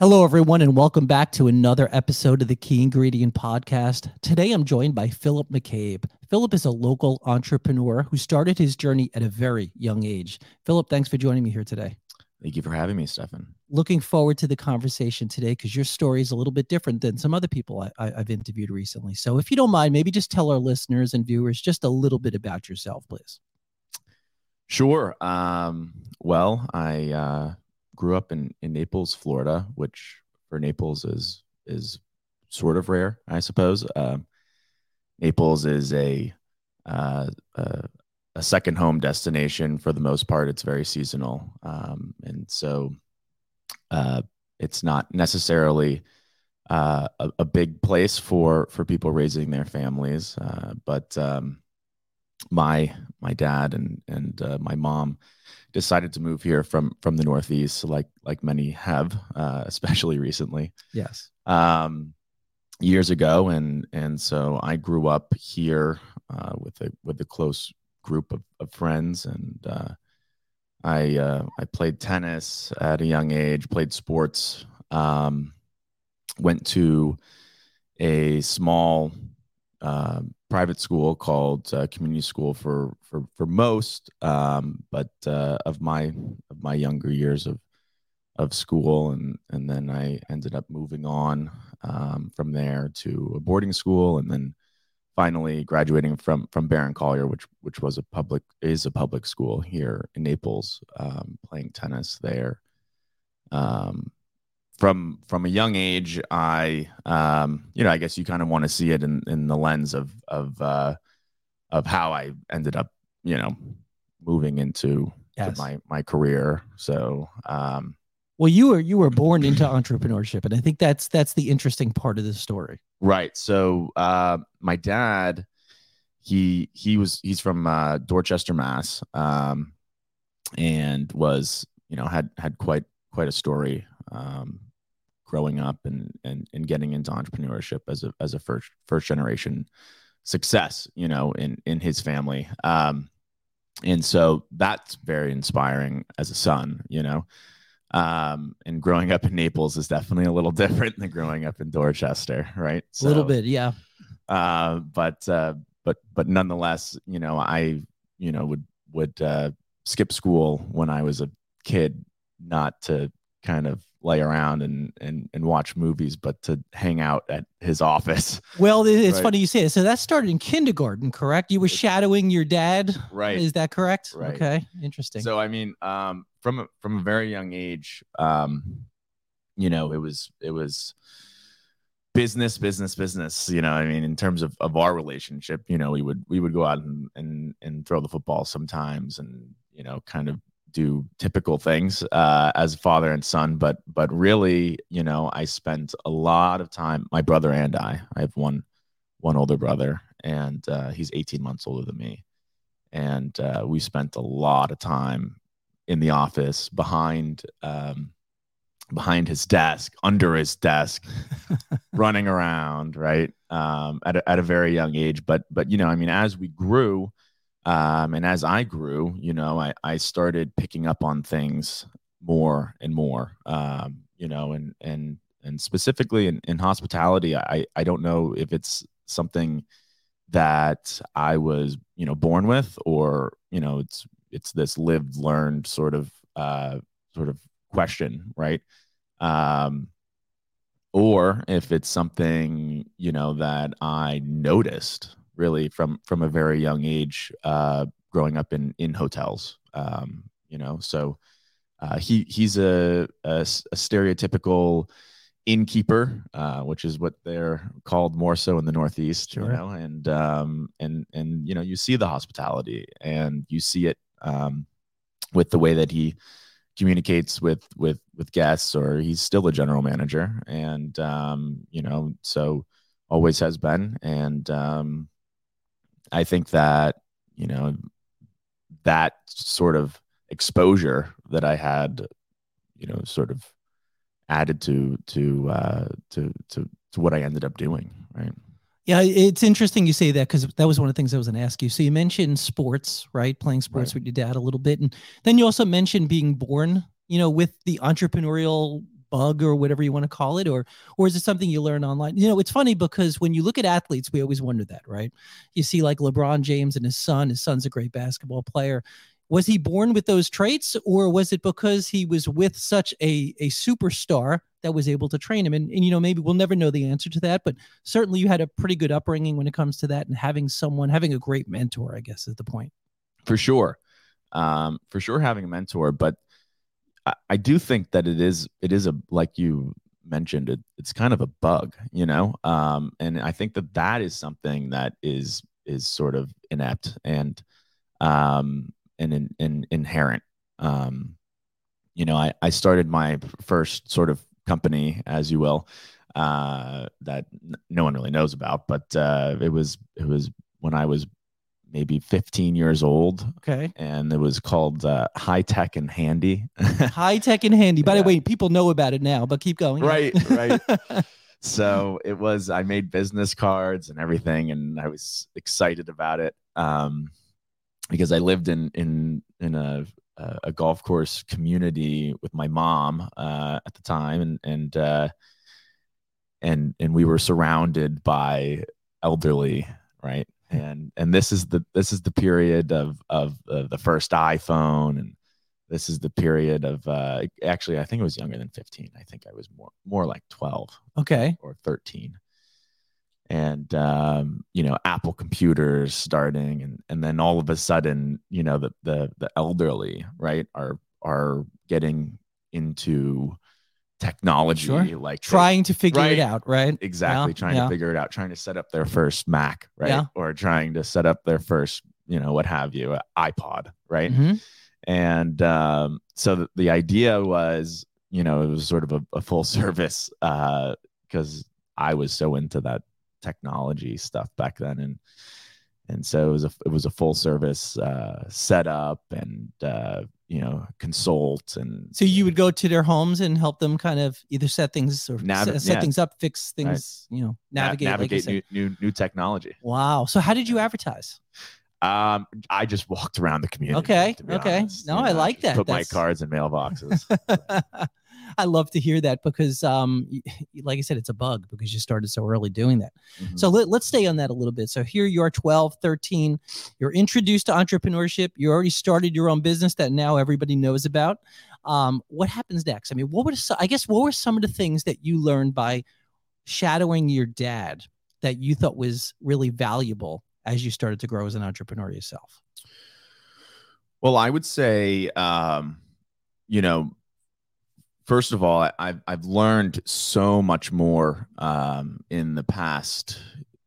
Hello, everyone, and welcome back to another episode of the Key Ingredient Podcast. Today, I'm joined by Philip McCabe. Philip is a local entrepreneur who started his journey at a very young age. Philip, thanks for joining me here today. Thank you for having me, Stefan. Looking forward to the conversation today because your story is a little bit different than some other people I, have interviewed recently. So, if you don't mind, maybe just tell our listeners and viewers just a little bit about yourself, please. Sure. Um, well, I uh, grew up in, in Naples, Florida, which for Naples is is sort of rare, I suppose. Uh, Naples is a, uh, a, a second home destination for the most part. It's very seasonal, um, and so uh, it's not necessarily uh, a, a, big place for for people raising their families. Uh, but um, my my dad and and uh, my mom decided to move here from from the Northeast, like like many have, uh, especially recently. Yes. Um, years ago, and and so I grew up here uh, with a with a close group of, of friends, and uh, I uh, I played tennis at a young age, played sports, um, went to a small uh, private school called uh, community school for for for most, um, but uh, of my of my younger years of of school, and and then I ended up moving on um, from there to a boarding school, and then finally graduating from from Barron Collier, which which was a public is a public school here in Naples, um, playing tennis there. Um, from from a young age, I um, you know, I guess you kind of want to see it in in the lens of of uh, of how I ended up, you know, moving into yes. my my career. So, um, well, you were you were born into entrepreneurship, and I think that's that's the interesting part of the story. Right. So, uh, my dad, he he was he's from uh, Dorchester, Mass, um, and was you know had had quite quite a story um, growing up and, and and getting into entrepreneurship as a as a first first generation success, you know, in in his family. Um, and so that's very inspiring as a son, you know. Um, and growing up in Naples is definitely a little different than growing up in Dorchester, right? So, a little bit, yeah. Uh, but uh, but but nonetheless, you know, I you know would would uh, skip school when I was a kid, not to kind of lay around and and and watch movies, but to hang out at his office. Well, it's right? funny you say it. So that started in kindergarten, correct? You were shadowing your dad, right? Is that correct? Right. Okay, interesting. So I mean, um, from a, from a very young age, um, you know, it was it was business business business you know i mean in terms of, of our relationship you know we would we would go out and, and and throw the football sometimes and you know kind of do typical things uh, as father and son, but but really, you know, I spent a lot of time. My brother and I, I have one one older brother, and uh, he's 18 months older than me, and uh, we spent a lot of time in the office behind um, behind his desk, under his desk, running around, right? Um, at a, at a very young age, but but you know, I mean, as we grew um, and as I grew, you know, I, I started picking up on things more and more, um, you know, and, and, and specifically in, in hospitality, I, I don't know if it's something that I was, you know, born with or, you know, it's, it's this lived, learned sort of, uh, sort of question, right? Um, or if it's something, you know, that I noticed, really from from a very young age, uh, growing up in in hotels. Um, you know, so uh, he he's a, a, a stereotypical innkeeper, uh, which is what they're called more so in the Northeast. Sure. You know, and um, and and you know, you see the hospitality, and you see it um, with the way that he communicates with with with guests or he's still a general manager and um you know so always has been and um I think that, you know, that sort of exposure that I had, you know, sort of added to to uh to to to what I ended up doing, right? Yeah, it's interesting you say that because that was one of the things I was going to ask you. So you mentioned sports, right? Playing sports right. with your dad a little bit, and then you also mentioned being born, you know, with the entrepreneurial bug or whatever you want to call it or or is it something you learn online? You know it's funny because when you look at athletes we always wonder that right? You see like lebron james and his son his son's a great basketball player. Was he born with those traits or was it because he was with such a a superstar that was able to train him? And, and you know maybe we'll never know the answer to that but certainly you had a pretty good upbringing when it comes to that and having someone having a great mentor i guess is the point. For sure. Um, for sure having a mentor but I, I, do think that it is it is a like you mentioned it, it's kind of a bug you know? Um, and i think that that is something that is is sort of inept and um and in, in, inherent. Um you know I, I started my first sort of company as you will uh that no one really knows about but uh it was it was when i was maybe 15 years old. Okay. And it was called uh, High Tech and Handy. High Tech and Handy. By yeah. the way, people know about it now, but keep going. Right, right. so it was, I made business cards and everything, and I was excited about it um, because I lived in, in, in a, a golf course community with my mom uh, at the time. And, and, uh, and, and we were surrounded by elderly, right? And and this is the this is the period of of uh, the first iphone and this is the period of uh actually i think it was younger than 15 i think i was more more like 12 okay. or 13 and um you know apple computers starting and and then all of a sudden you know the the the elderly right are are getting into technology sure. like trying they, to figure right? it out right exactly yeah, trying yeah. to figure it out trying to set up their first mac right yeah. or trying to set up their first you know what have you ipod right mm-hmm. and um, so the, the, idea was you know it was sort of a, a full service uh because uh, i was so into that technology stuff back then and and so it was a it was a full service uh, setup and uh, you know consult and so you would go to their homes and help them kind of either set things or Nav- set, set yeah. things up fix things right. you know navigate Na- navigate like new, new new technology. Wow. So how did you advertise? Um i just walked around the community okay okay. honest. no you i know, like that. put That's... my cards in mailboxes I love to hear that because, um, like I said, it's a bug because you started so early doing that. Mm-hmm. So let, let's stay on that a little bit. So here you are, 12, 13. You're introduced to entrepreneurship. You already started your own business that now everybody knows about. Um, what happens next? I mean, what would I guess what were some of the things that you learned by shadowing your dad that you thought was really valuable as you started to grow as an entrepreneur yourself? Well, I would say, um, you know, first of all, I've I've learned so much more um, in the past,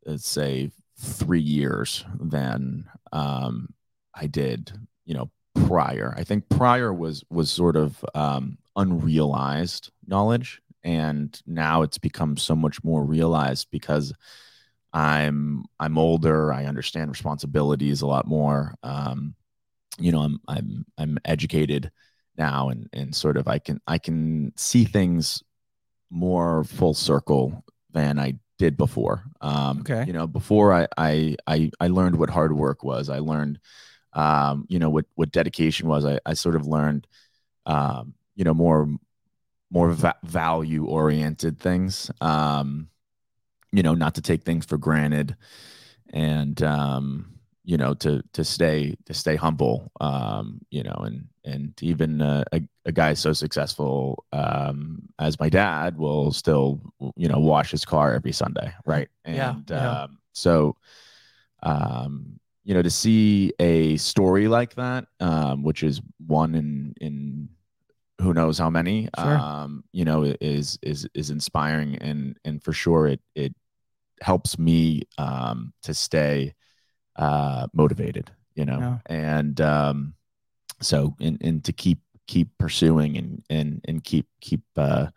let's say, three years than um, I did, you know, prior. I think prior was was sort of um, unrealized knowledge, and now it's become so much more realized because I'm I'm older. I understand responsibilities a lot more. Um, you know, I'm I'm I'm educated now and and sort of I can I can see things more full circle than I did before. Um, okay. You know, before I, I I I learned what hard work was. I learned, um, you know, what what dedication was. I I sort of learned, um, you know, more more va- value oriented things. Um, you know, not to take things for granted, and um, you know to to stay to stay humble um you know and and even uh, a, a guy so successful um as my dad will still you know wash his car every sunday right and yeah, yeah. um so um you know to see a story like that um which is one in in who knows how many sure. um you know is is is inspiring and and for sure it it helps me um to stay uh, motivated, you know, yeah. and um, so and and to keep keep pursuing and and and keep keep uh,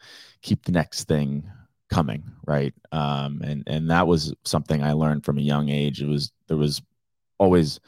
keep the next thing coming, right? Um, and and that was something I learned from a young age. It was there was always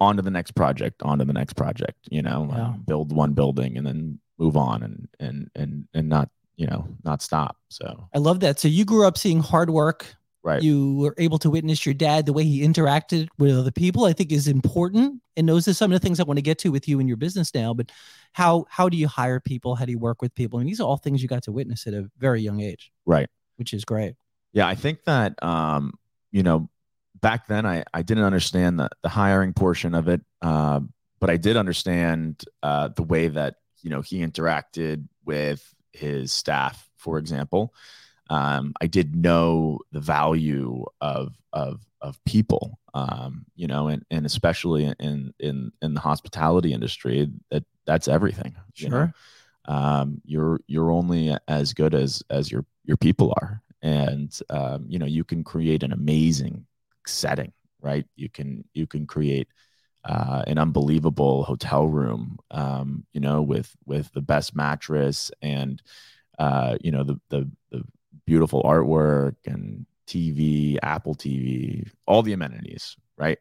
on to the next project, on to the next project, you know, yeah. build one building and then move on and and and and not you know not stop so i love that so you grew up seeing hard work Right. You were able to witness your dad, the way he interacted with other people, I think is important and those are some of the things I want to get to with you in your business now. But how how do you hire people? How do you work with people? I mean, these are all things you got to witness at a very young age, Right. which is great. Yeah, I think that um, you know, back then I I didn't understand the the hiring portion of it, uh, but I did understand uh, the way that you know he interacted with his staff, for example. Um, I did know the value of of of people, um, you know, and and especially in in in the hospitality industry, that that's everything. you know? um, you're you're only as good as as your your people are and um, you know you can create an amazing setting right you can you can create uh, an unbelievable hotel room um, you know with with the best mattress and uh, you know the the beautiful artwork and tv apple tv all the amenities right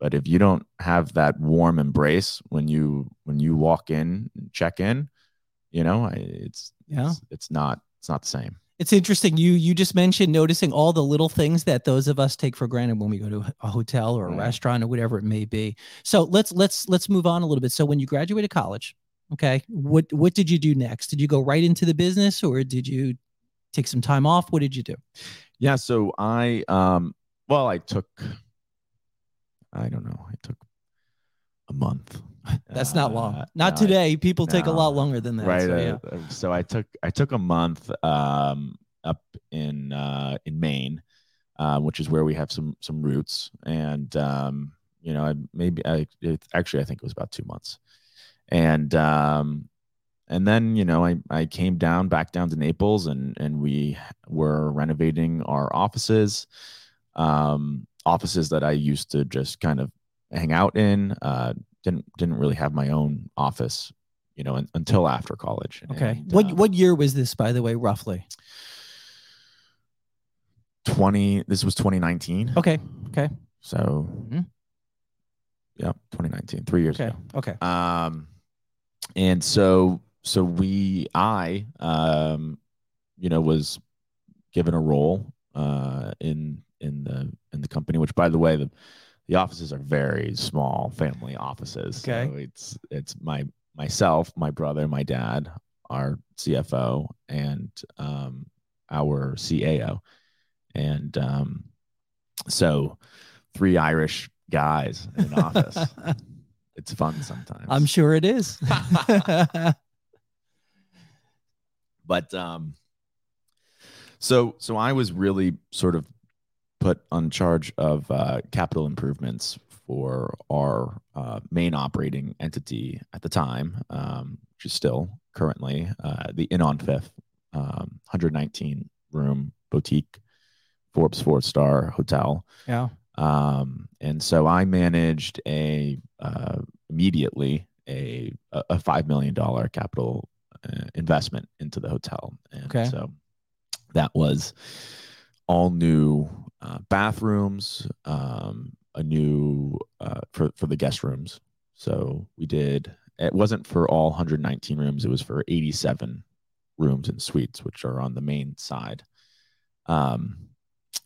but if you don't have that warm embrace when you when you walk in and check in you know I- it's Yeah. it's, it's not it's not the same It's interesting. You you just mentioned noticing all the little things that those of us take for granted when we go to a hotel or a Right. restaurant or whatever it may be. So let's let's let's move on a little bit. So when you graduated college, okay, what what did you do next? Did you go right into the business or did you take some time off? What did you do? yeah so i um well i took i don't know i took a month That's not long. Uh, Not no, today. People take a lot longer than that. right So, uh, yeah. uh, so i took i took a month um up in uh in maine uh, which is where we have some some roots and um you know I, maybe i it, actually i think it was about two months and um and then you know i i came down back down to naples and and we were renovating our offices um offices that i used to just kind of hang out in uh didn't didn't really have my own office you know un, until after college Okay. And, what um, what year was this, by the way, roughly? 20 this was 2019 Okay. Okay. so Mhm. yep 2019 three years Okay. ago Okay. um and so so we i um you know was given a role uh in in the in the company which by the way the the offices are very small family offices Okay. so it's it's my myself my brother my dad our cfo and um our cao and um so three irish guys in office it's fun sometimes I'm sure it is. but um so so i was really sort of put on charge of uh capital improvements for our uh, main operating entity at the time um which is still currently uh the inn on fifth um 119 room boutique forbes four star hotel yeah. um, and so I managed a uh, immediately a a five million dollar capital uh, investment into the hotel, and Okay. so that was all new uh, bathrooms, um, a new uh, for for the guest rooms. So we did. It wasn't for all 119 rooms. It was for 87 rooms and suites, which are on the main side. Um,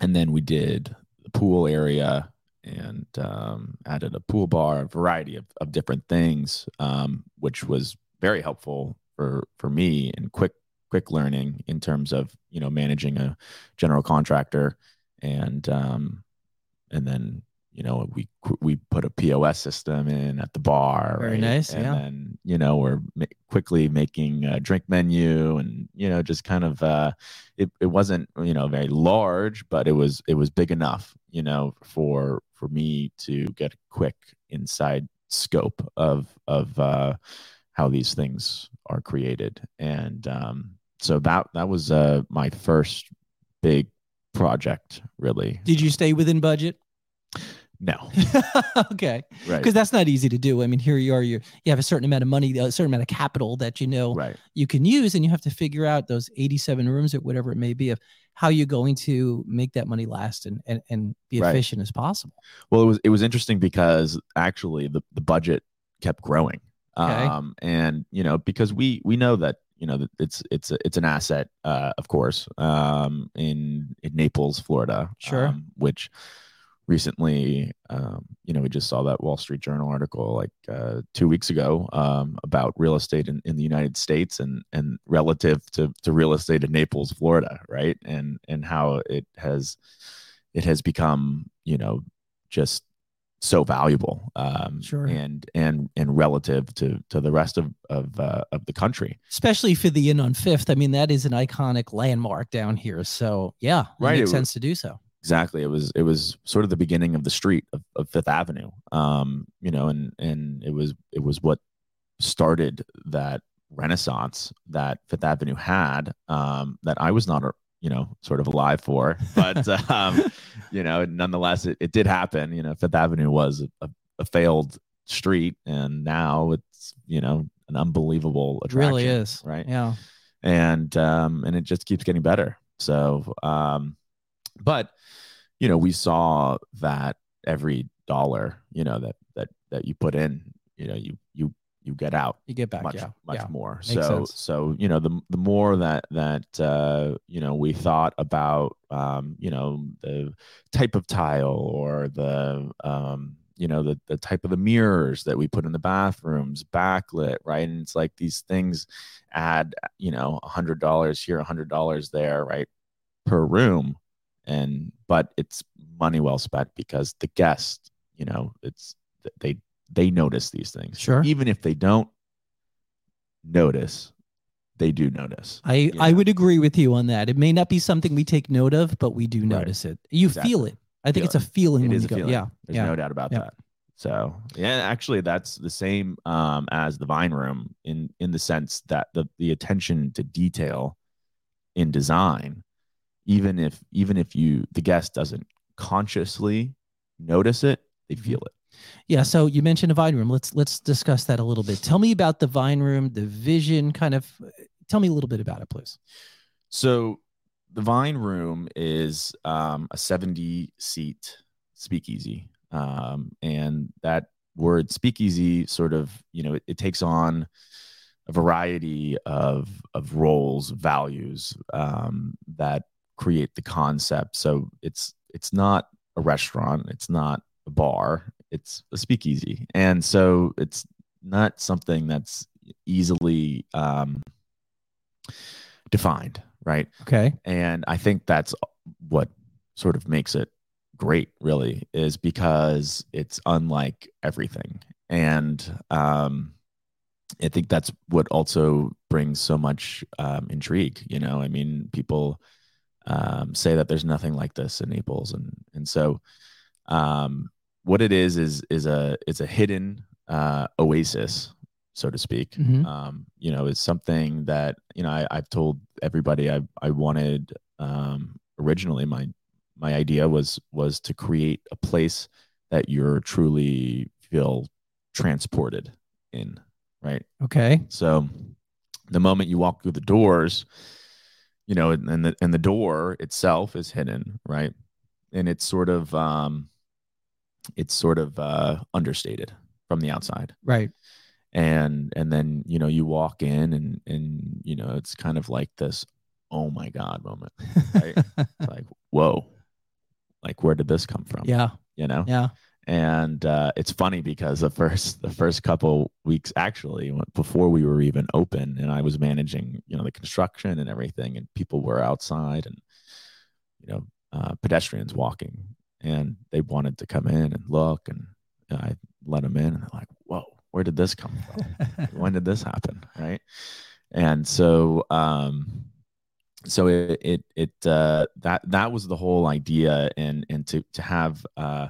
and then we did the pool area and um, added a pool bar, a variety of, of different things, um, which was very helpful for for me and quick quick learning in terms of you know managing a general contractor and um, and then you know we we put a POS system in at the bar, Very right? nice, and yeah. then you know we're ma- quickly making a drink menu and you know just kind of uh, it, it wasn't you know very large but it was it was big enough you know for for me to get a quick inside scope of of uh how these things are created and um so that that was uh my first big project really Did you stay within budget? no okay. right Because that's not easy to do. I mean, here you are, you you have a certain amount of money, a certain amount of capital that you know right you can use, and you have to figure out those 87 rooms or whatever it may be of how you're going to make that money last and and, and be Right. efficient as possible. Well, it was it was interesting because actually the, the budget kept growing. Okay. Um, and you know because we we know that you know that it's it's it's an asset, uh, of course, um, in in Naples, Florida, Sure. um, which recently, um, you know, we just saw that Wall Street Journal article like uh, two weeks ago um, about real estate in, in the United States and and relative to, to real estate in Naples, Florida, right? And and how it has it has become, you know, just so valuable um Sure. and and and relative to to the rest of of uh, of the country. Especially for the inn on fifth. I mean that is an iconic landmark down here. So yeah it Right, makes it- sense to do so. Exactly. It was it was sort of the beginning of the street of, of fifth avenue. Um you know and and it was it was what started that renaissance that fifth avenue had um that i was not you know sort of alive for. But um you know nonetheless it, it did happen. You know fifth avenue was a, a failed street and now it's you know an unbelievable attraction. it really is. right? Yeah. And um and it just keeps getting better. So um but you know we saw that every dollar you know that that that you put in you know you you you get out you get back much yeah. much yeah. more. Makes so sense. so you know the the more that that uh you know we thought about um you know the type of tile or the um you know the the type of the mirrors that we put in the bathrooms backlit right? And it's like these things add you know a hundred dollars here a hundred dollars there right per room. And but it's money well spent because the guest you know it's they they notice these things Sure. even if they don't notice they do notice I, I would agree with you on that. It may not be something we take note of, but we do Right. notice it. You feel it. I think Feel it's a feeling it when is you a go. feeling Yeah. there's yeah. no doubt about Yeah. that so yeah actually that's the same um as the vine room in in the sense that the the attention to detail in design even if even if you the guest doesn't consciously notice it they Mhm. feel it Yeah. So you mentioned a vine room. Let's let's discuss that a little bit. Tell me about the vine room, the vision, kind of. Tell me a little bit about it, please. So the Vine Room is um, a 70 seat speakeasy. Um, and that word speakeasy sort of, you know, it, it takes on a variety of, of roles, values um, that create the concept. So it's, it's not a restaurant. It's not a bar. It's a speakeasy. And so it's not something that's easily um, defined, right? Okay. and i think that's what sort of makes it great really is because it's unlike everything and um i think that's what also brings so much um intrigue you know i mean people um say that there's nothing like this in naples and and so um what it is is is a it's a hidden uh oasis so to speak Mhm. um, you know, it's something that you know I, I've told everybody I I wanted um, originally. My my idea was was to create a place that you're truly feel transported in, right? Okay. So the moment you walk through the doors, you know, and, and the and the door itself is hidden, right? And it's sort of um, it's sort of uh, understated from the outside Right. and and then you know you walk in and and you know it's kind of like this oh my god moment Right. it's like whoa like where did this come from yeah. you know Yeah. and uh, it's funny because the first the first couple weeks actually before we were even open and i was managing you know the construction and everything and people were outside and you know uh, pedestrians walking and they wanted to come in and look and i let them in and they're like whoa where did this come from? When did this happen? Right? And so um so it it, it uh that that was the whole idea and and to to have uh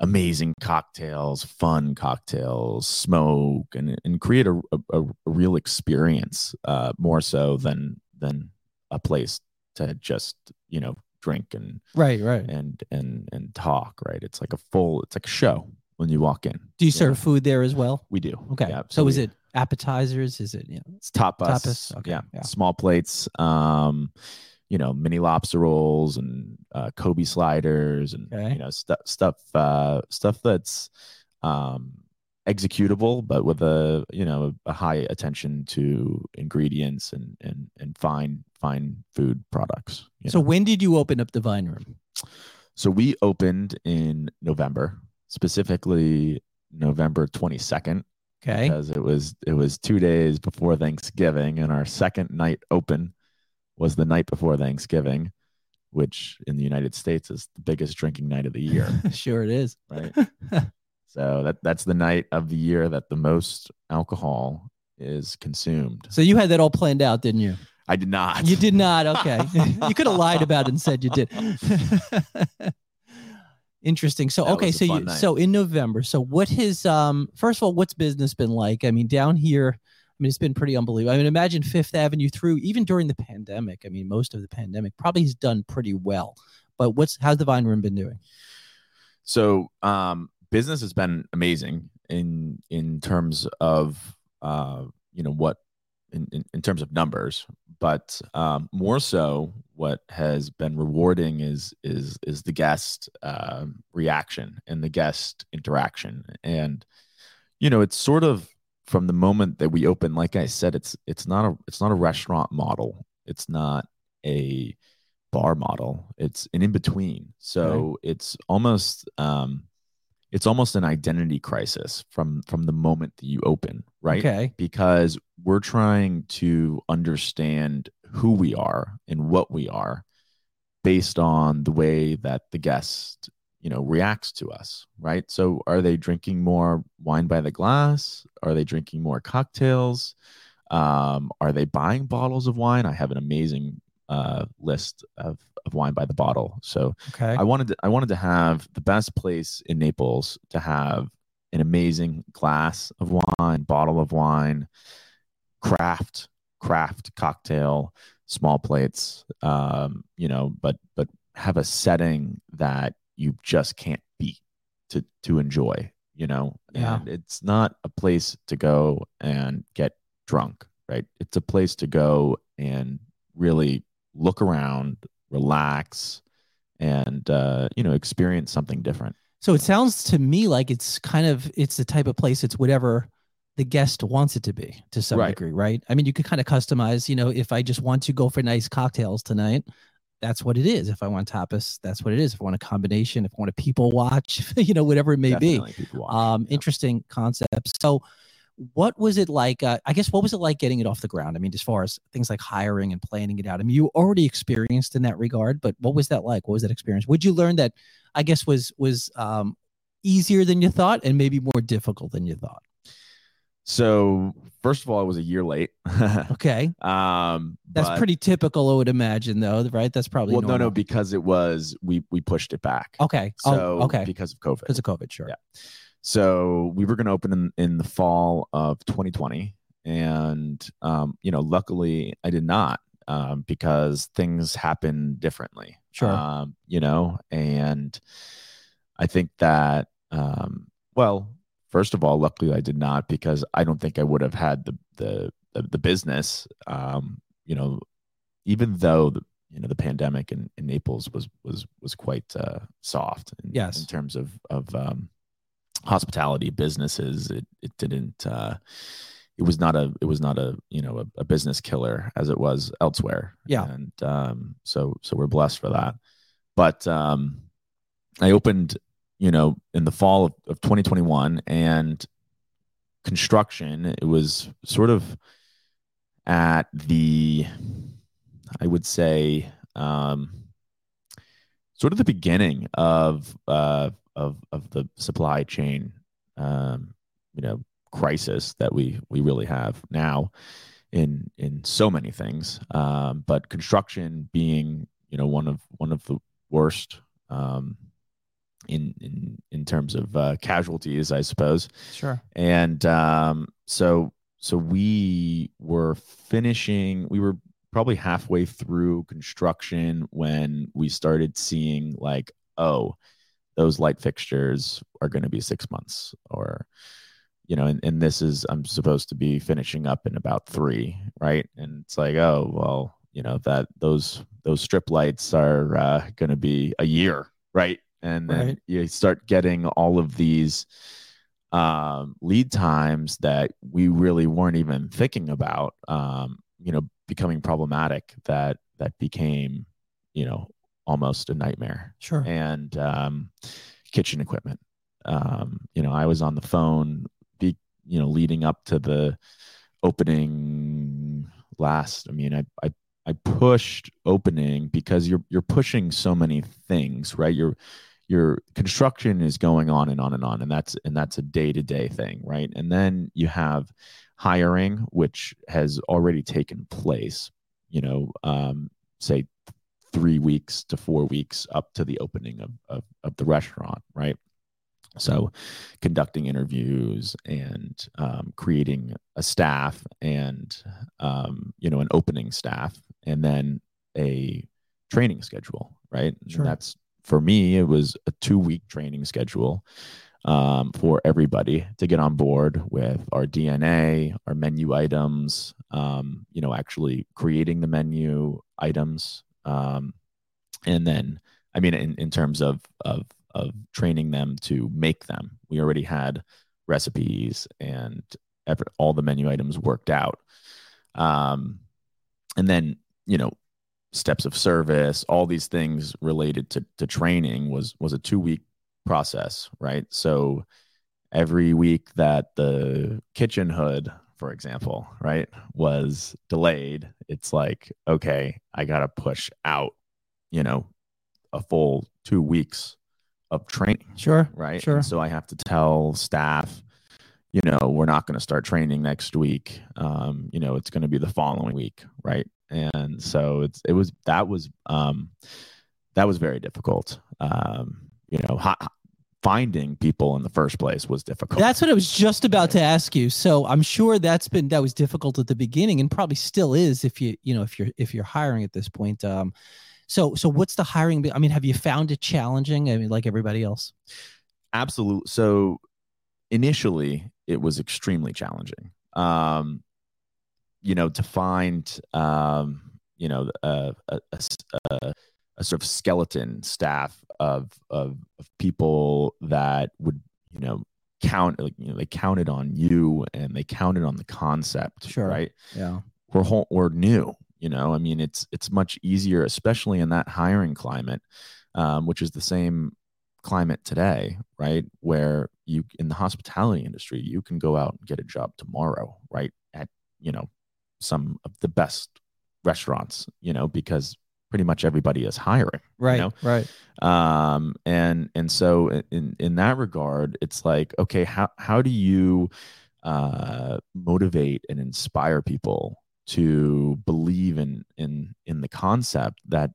amazing cocktails fun cocktails smoke and and create a, a, a real experience uh more so than than a place to just you know drink and right. Right. and and and talk right it's like a full it's like a show when you walk in Do you Yeah. serve food there as well? we do Okay. Yeah, so is it appetizers? Is it? Yeah. it's tapas. Tapas, okay, Yeah. yeah. Small plates. Um, you know, mini lobster rolls and uh, Kobe sliders and Okay. you know stuff stuff uh, stuff that's um, executable, but with a you know a high attention to ingredients and and and fine fine food products. So know. when did you open up the vine room? So we opened in November, specifically November 22nd, Okay. because it was it was two days before Thanksgiving, and our second night open was the night before Thanksgiving, which in the United States is the biggest drinking night of the year, sure it is. right? so that that's the night of the year that the most alcohol is consumed. So you had that all planned out, didn't you? I did not. You did not. Okay. you could have lied about it and said you did. Interesting. So That okay, so you night. so in November. So what has um first of all, what's business been like? I mean, down here, I mean, it's been pretty unbelievable. I mean, imagine Fifth Avenue through even during the pandemic. I mean, most of the pandemic probably has done pretty well. But what's how's the Vine Room been doing? So um, business has been amazing in in terms of uh, you know what in, in, in terms of numbers, but um, more so what has been rewarding is is is the guest um reaction and the guest interaction, and you know it's sort of from the moment that we open. Like I said, it's it's not a it's not a restaurant model. It's not a bar model. It's an in between. So it's almost um, it's almost an identity crisis from from the moment that you open, right? Okay. Because we're trying to understand who we are and what we are based on the way that the guest you know reacts to us right so are they drinking more wine by the glass are they drinking more cocktails um, are they buying bottles of wine i have an amazing uh, list of, of wine by the bottle so Okay. I wanted to, I wanted to have the best place in Naples to have an amazing glass of wine, bottle of wine, craft craft cocktail, small plates, um, you know, but but have a setting that you just can't beat to to enjoy, you know. Yeah. And it's not a place to go and get drunk, right? It's a place to go and really look around, relax, and uh, you know experience something different. So it sounds to me like it's kind of it's the type of place it's whatever the guest wants it to be to some Right. degree, right? I mean, you could kind of customize, you know, if I just want to go for nice cocktails tonight, that's what it is. If I want tapas, that's what it is. If I want a combination, if I want a people watch, you know, whatever it may be. Definitely watch. Um, Yeah. interesting concept. So what was it like? Uh, I guess what was it like getting it off the ground? I mean, as far as things like hiring and planning it out. I mean, you already experienced in that regard, but what was that like? What was that experience? Would you learn that? I guess was was um, easier than you thought, and maybe more difficult than you thought. So first of all, I was a year late. Okay, um, that's but- pretty typical, I would imagine, though, right? That's probably well. No, no, because it was we we pushed it back. okay. So oh, okay, because of COVID. because of COVID, sure. Yeah. So we were going to open in, in the fall of 2020, and um, you know, luckily I did not um, because things happen differently. Sure. Um, you know, and I think that um, well, first of all, luckily I did not because I don't think I would have had the the the, the business. Um, you know, even though the you know the pandemic in, in Naples was was was quite uh, soft in, Yes. in terms of of um, hospitality businesses it it didn't uh, it was not a it was not a you know a, a business killer as it was elsewhere Yeah. and um, so so we're blessed for that but um, I opened you know in the fall of, of 2021 and construction it was sort of at the I would say um, sort of the beginning of uh, of of the supply chain um, you know crisis that we we really have now in in so many things um, but construction being you know one of one of the worst um, in in in terms of uh, casualties I suppose Sure. and um, so so we were finishing we were probably halfway through construction when we started seeing like oh those light fixtures are going to be six months or you know and, and this is i'm supposed to be finishing up in about three right and it's like oh well you know that those those strip lights are uh, going to be a year right and then Right. you start getting all of these um, lead times that we really weren't even thinking about um, you know becoming problematic that that became you know almost a nightmare Sure. and um, kitchen equipment. Um, you know, I was on the phone, be you know, leading up to the opening last. I mean, I I I pushed opening because you're you're pushing so many things, right? Your your construction is going on and on and on, and that's and that's a day to day thing, right? And then you have hiring, which has already taken place. You know, um, say three weeks to four weeks up to the opening of, of, of the restaurant, right? So, conducting interviews and um, creating a staff and um, you know an opening staff, and then a training schedule, right? Sure. And that's for me. It was a two week training schedule um, for everybody to get on board with our DNA, our menu items. Um, you know, actually creating the menu items, um, and then I mean, in, in terms of of of training them to make them. We already had recipes and every, all the menu items worked out. Um, and then, you know, steps of service, all these things related to, to training was, was a two week process, right? So every week that the kitchen hood, for example, right, was delayed, it's like, okay, I got to push out, you know, a full two weeks of training, Sure. right? Sure. And so I have to tell staff, you know, we're not going to start training next week. Um, you know, it's going to be the following week, right? And so it's it was that was um, that was very difficult. Um, you know, ha- finding people in the first place was difficult. That's what I was just about to ask you. So I'm sure that's been that was difficult at the beginning and probably still is if you you know if you're if you're hiring at this point. Um, so so what's the hiring? I mean, have you found it challenging? I mean, like everybody else. Absolutely. So initially, it was extremely challenging. Um, you know, to find um, you know a, a, a a- a sort of skeleton staff of, of of people that would you know count like you know they counted on you and they counted on the concept Sure. right Yeah. we're whole, we're new you know i mean it's it's much easier especially in that hiring climate um, which is the same climate today right where you in the hospitality industry you can go out and get a job tomorrow right at you know some of the best restaurants you know because pretty much everybody is hiring Right. know? Right. um and and so in in that regard it's like okay how how do you uh motivate and inspire people to believe in in in the concept that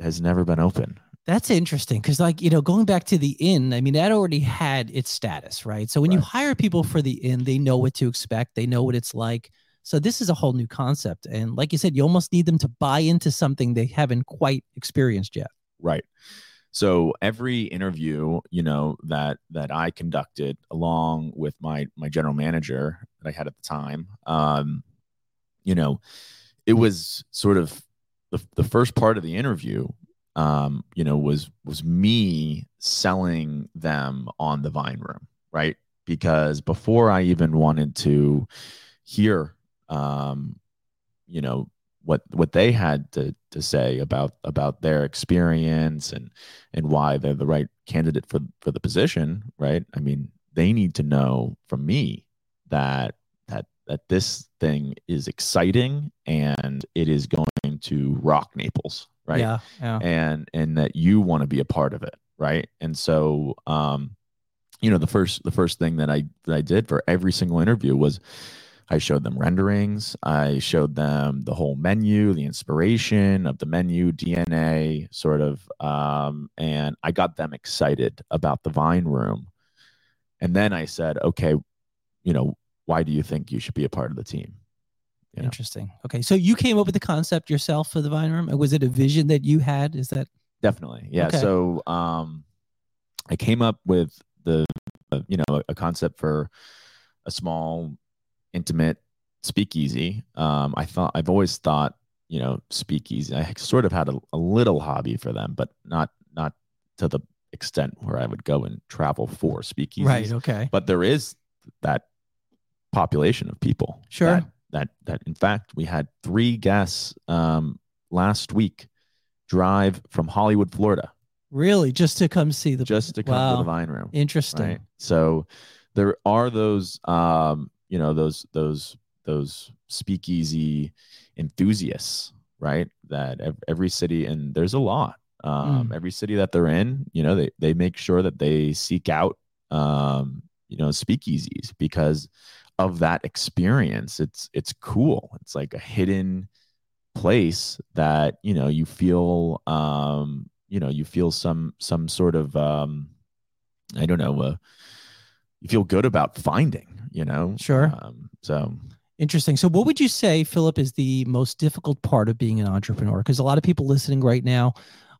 has never been open That's interesting because, like, you know, going back to the inn, I mean, that already had its status, right? So when you hire people for the inn, they know what to expect, they know what it's like. So this is a whole new concept. And like you said, you almost need them to buy into something they haven't quite experienced yet. right so every interview you know that that i conducted along with my my general manager that i had at the time um you know it was sort of the, the first part of the interview um you know was was me selling them on the vine room right because before i even wanted to hear um you know what what they had to to say about about their experience and and why they're the right candidate for for the position right i mean they need to know from me that that that this thing is exciting and it is going to rock naples right Yeah. Yeah. and and that you want to be a part of it right and so um you know the first the first thing that i that i did for every single interview was i showed them renderings i showed them the whole menu the inspiration of the menu dna sort of um and i got them excited about the vine room and then i said okay you know why do you think you should be a part of the team you know? Interesting. Okay. So you came up with the concept yourself for the Vine Room? Was it a vision that you had? Is that definitely yeah Okay. so um i came up with the uh, you know a concept for a small intimate speakeasy um i thought i've always thought you know speakeasy i sort of had a, a little hobby for them but not not to the extent where i would go and travel for speakeasies right? Okay. but there is that population of people Sure. that that, that in fact we had three guests um, last week drive from Hollywood, Florida, Really, just to come see the just to come wow. to the Vine Room. Interesting. Right. So there are those, um, you know, those those those speakeasy enthusiasts, right? That every city, and there's a lot. Um, Mm. Every city that they're in, you know, they they make sure that they seek out, um, you know, speakeasies because of that experience. It's it's cool. It's like a hidden place that you know you feel um you know you feel some some sort of um i don't know uh, you feel good about finding you know Sure. um, so Interesting. So, what would you say, Philip, is the most difficult part of being an entrepreneur? Because a lot of people listening right now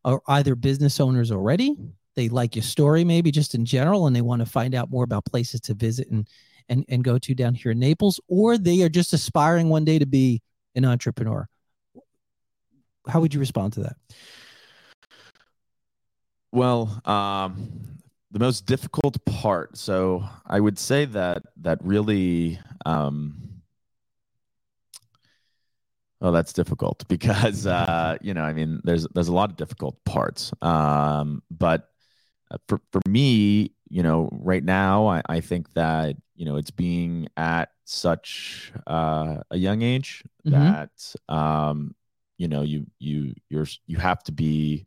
are either business owners already, they like your story, maybe just in general, and they want to find out more about places to visit and and and go to down here in Naples, or they are just aspiring one day to be an entrepreneur. How would you respond to that? well um the most difficult part so i would say that that really um Oh, that's difficult because uh, you know, I mean, there's there's a lot of difficult parts. Um, but uh, for for me, you know, right now, I, I think that you know it's being at such uh, a young age Mhm. that um, you know you you you're you have to be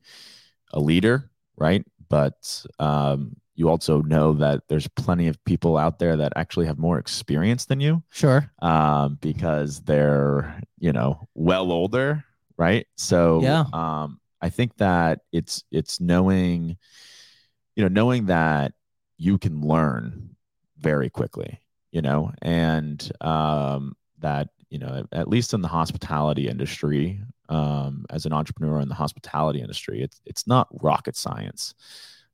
a leader, right? But um, you also know that there's plenty of people out there that actually have more experience than you Sure. um, because they're you know well older, right? So Yeah. um, I think that it's it's knowing, you know, knowing that you can learn very quickly, you know, and um, that you know at least in the hospitality industry, um, as an entrepreneur in the hospitality industry, it's it's not rocket science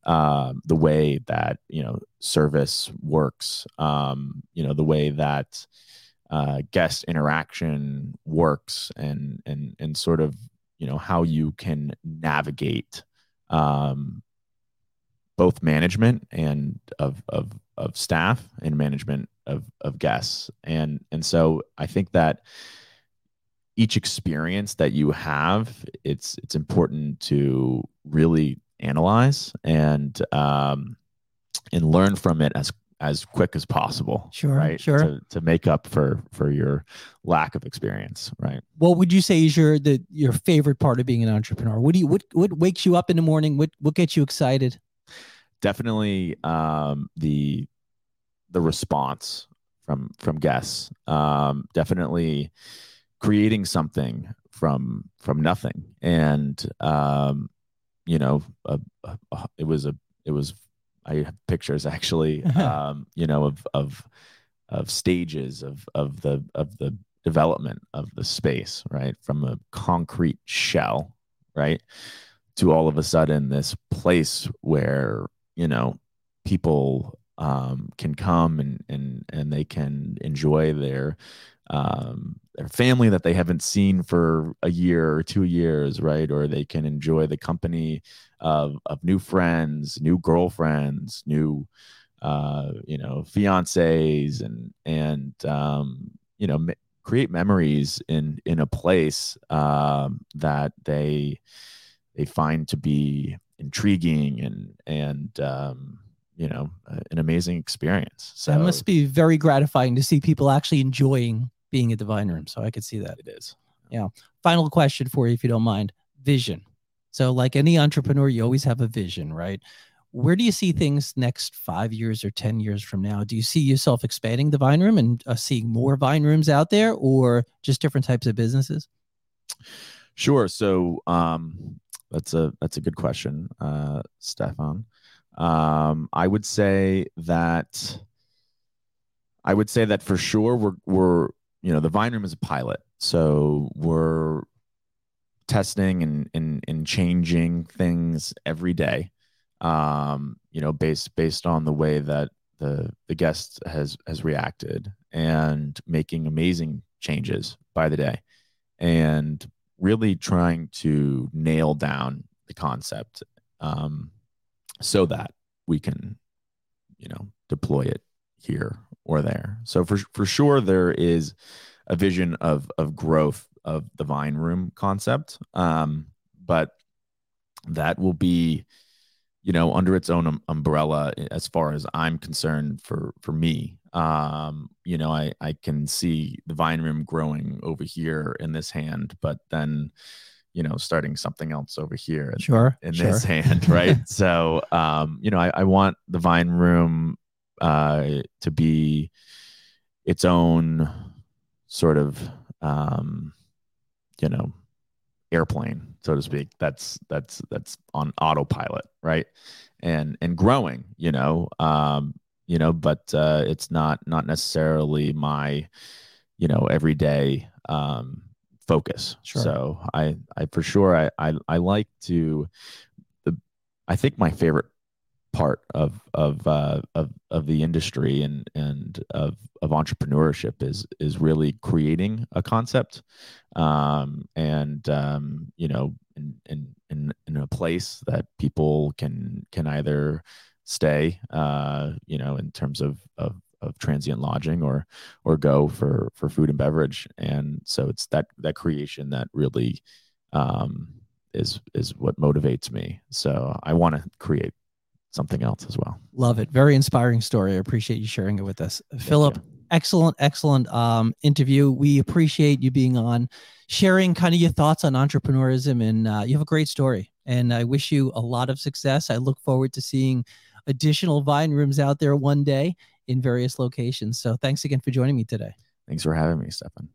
um, the way that you know service works um, you know the way that uh, guest interaction works and and and sort of you know how you can navigate um, both management and of of of staff and management of of guests and and so I think that each experience that you have it's it's important to really analyze and um and learn from it as as quick as possible Sure, right sure. to, to make up for for your lack of experience right What would you say is your the your favorite part of being an entrepreneur? What do you what what wakes you up in the morning? What what gets you excited? Definitely um the the response from from guests. Um definitely creating something from from nothing. And um you know a, a, a- it was a it was i have pictures actually um you know of of of stages of of the of the development of the space right? From a concrete shell right? To all of a sudden this place where you know people um, can come and and and they can enjoy their um, their family that they haven't seen for a year or two years, right? Or they can enjoy the company of of new friends, new girlfriends, new uh, you know fiancés, and and um, you know create memories in in a place um, that they they find to be intriguing and and um, you know an amazing experience. So it must be very gratifying to see people actually enjoying being at the Vine Room. So I could see that. it is. Yeah. Final question for you, if you don't mind. Vision. So, like any entrepreneur, you always have a vision, right? Where do you see things next five years or 10 years from now? Do you see yourself expanding the Vine Room and uh, seeing more Vine Rooms out there or just different types of businesses? Sure. So um, that's a that's a good question, uh, Stefan. Um, I would say that I would say that for sure we're we're you know the Vine Room is a pilot, so we're testing and and, and changing things every day. Um, you know, based based on the way that the the guest has has reacted and making amazing changes by the day, and really trying to nail down the concept um, so that we can, you know, deploy it here or there. So for for sure, there is a vision of of growth of the Vine Room concept, um, but that will be you know under its own um, umbrella as far as i'm concerned for for me um you know i i can see the vine room growing over here in this hand but then you know starting something else over here sure in sure. this hand right? So um you know I, I want the vine room uh to be its own sort of um you know airplane so to speak. That's that's that's on autopilot right? And and growing you know um you know but uh it's not not necessarily my you know everyday um focus Sure. so i i for sure I, I i like to the i think my favorite part of of uh, of of the industry and and of of entrepreneurship is is really creating a concept um, and um, you know in, in in in a place that people can can either stay uh, you know in terms of of of transient lodging or or go for for food and beverage and so it's that that creation that really um, is is what motivates me so i want to create something else as well. Love it. Very inspiring story. I appreciate you sharing it with us. Thank Philip, you. excellent, excellent um, interview. We appreciate you being on, sharing kind of your thoughts on entrepreneurism, and uh, you have a great story. And I wish you a lot of success. I look forward to seeing additional vine rooms out there one day in various locations. So thanks again for joining me today. Thanks for having me, Stefan.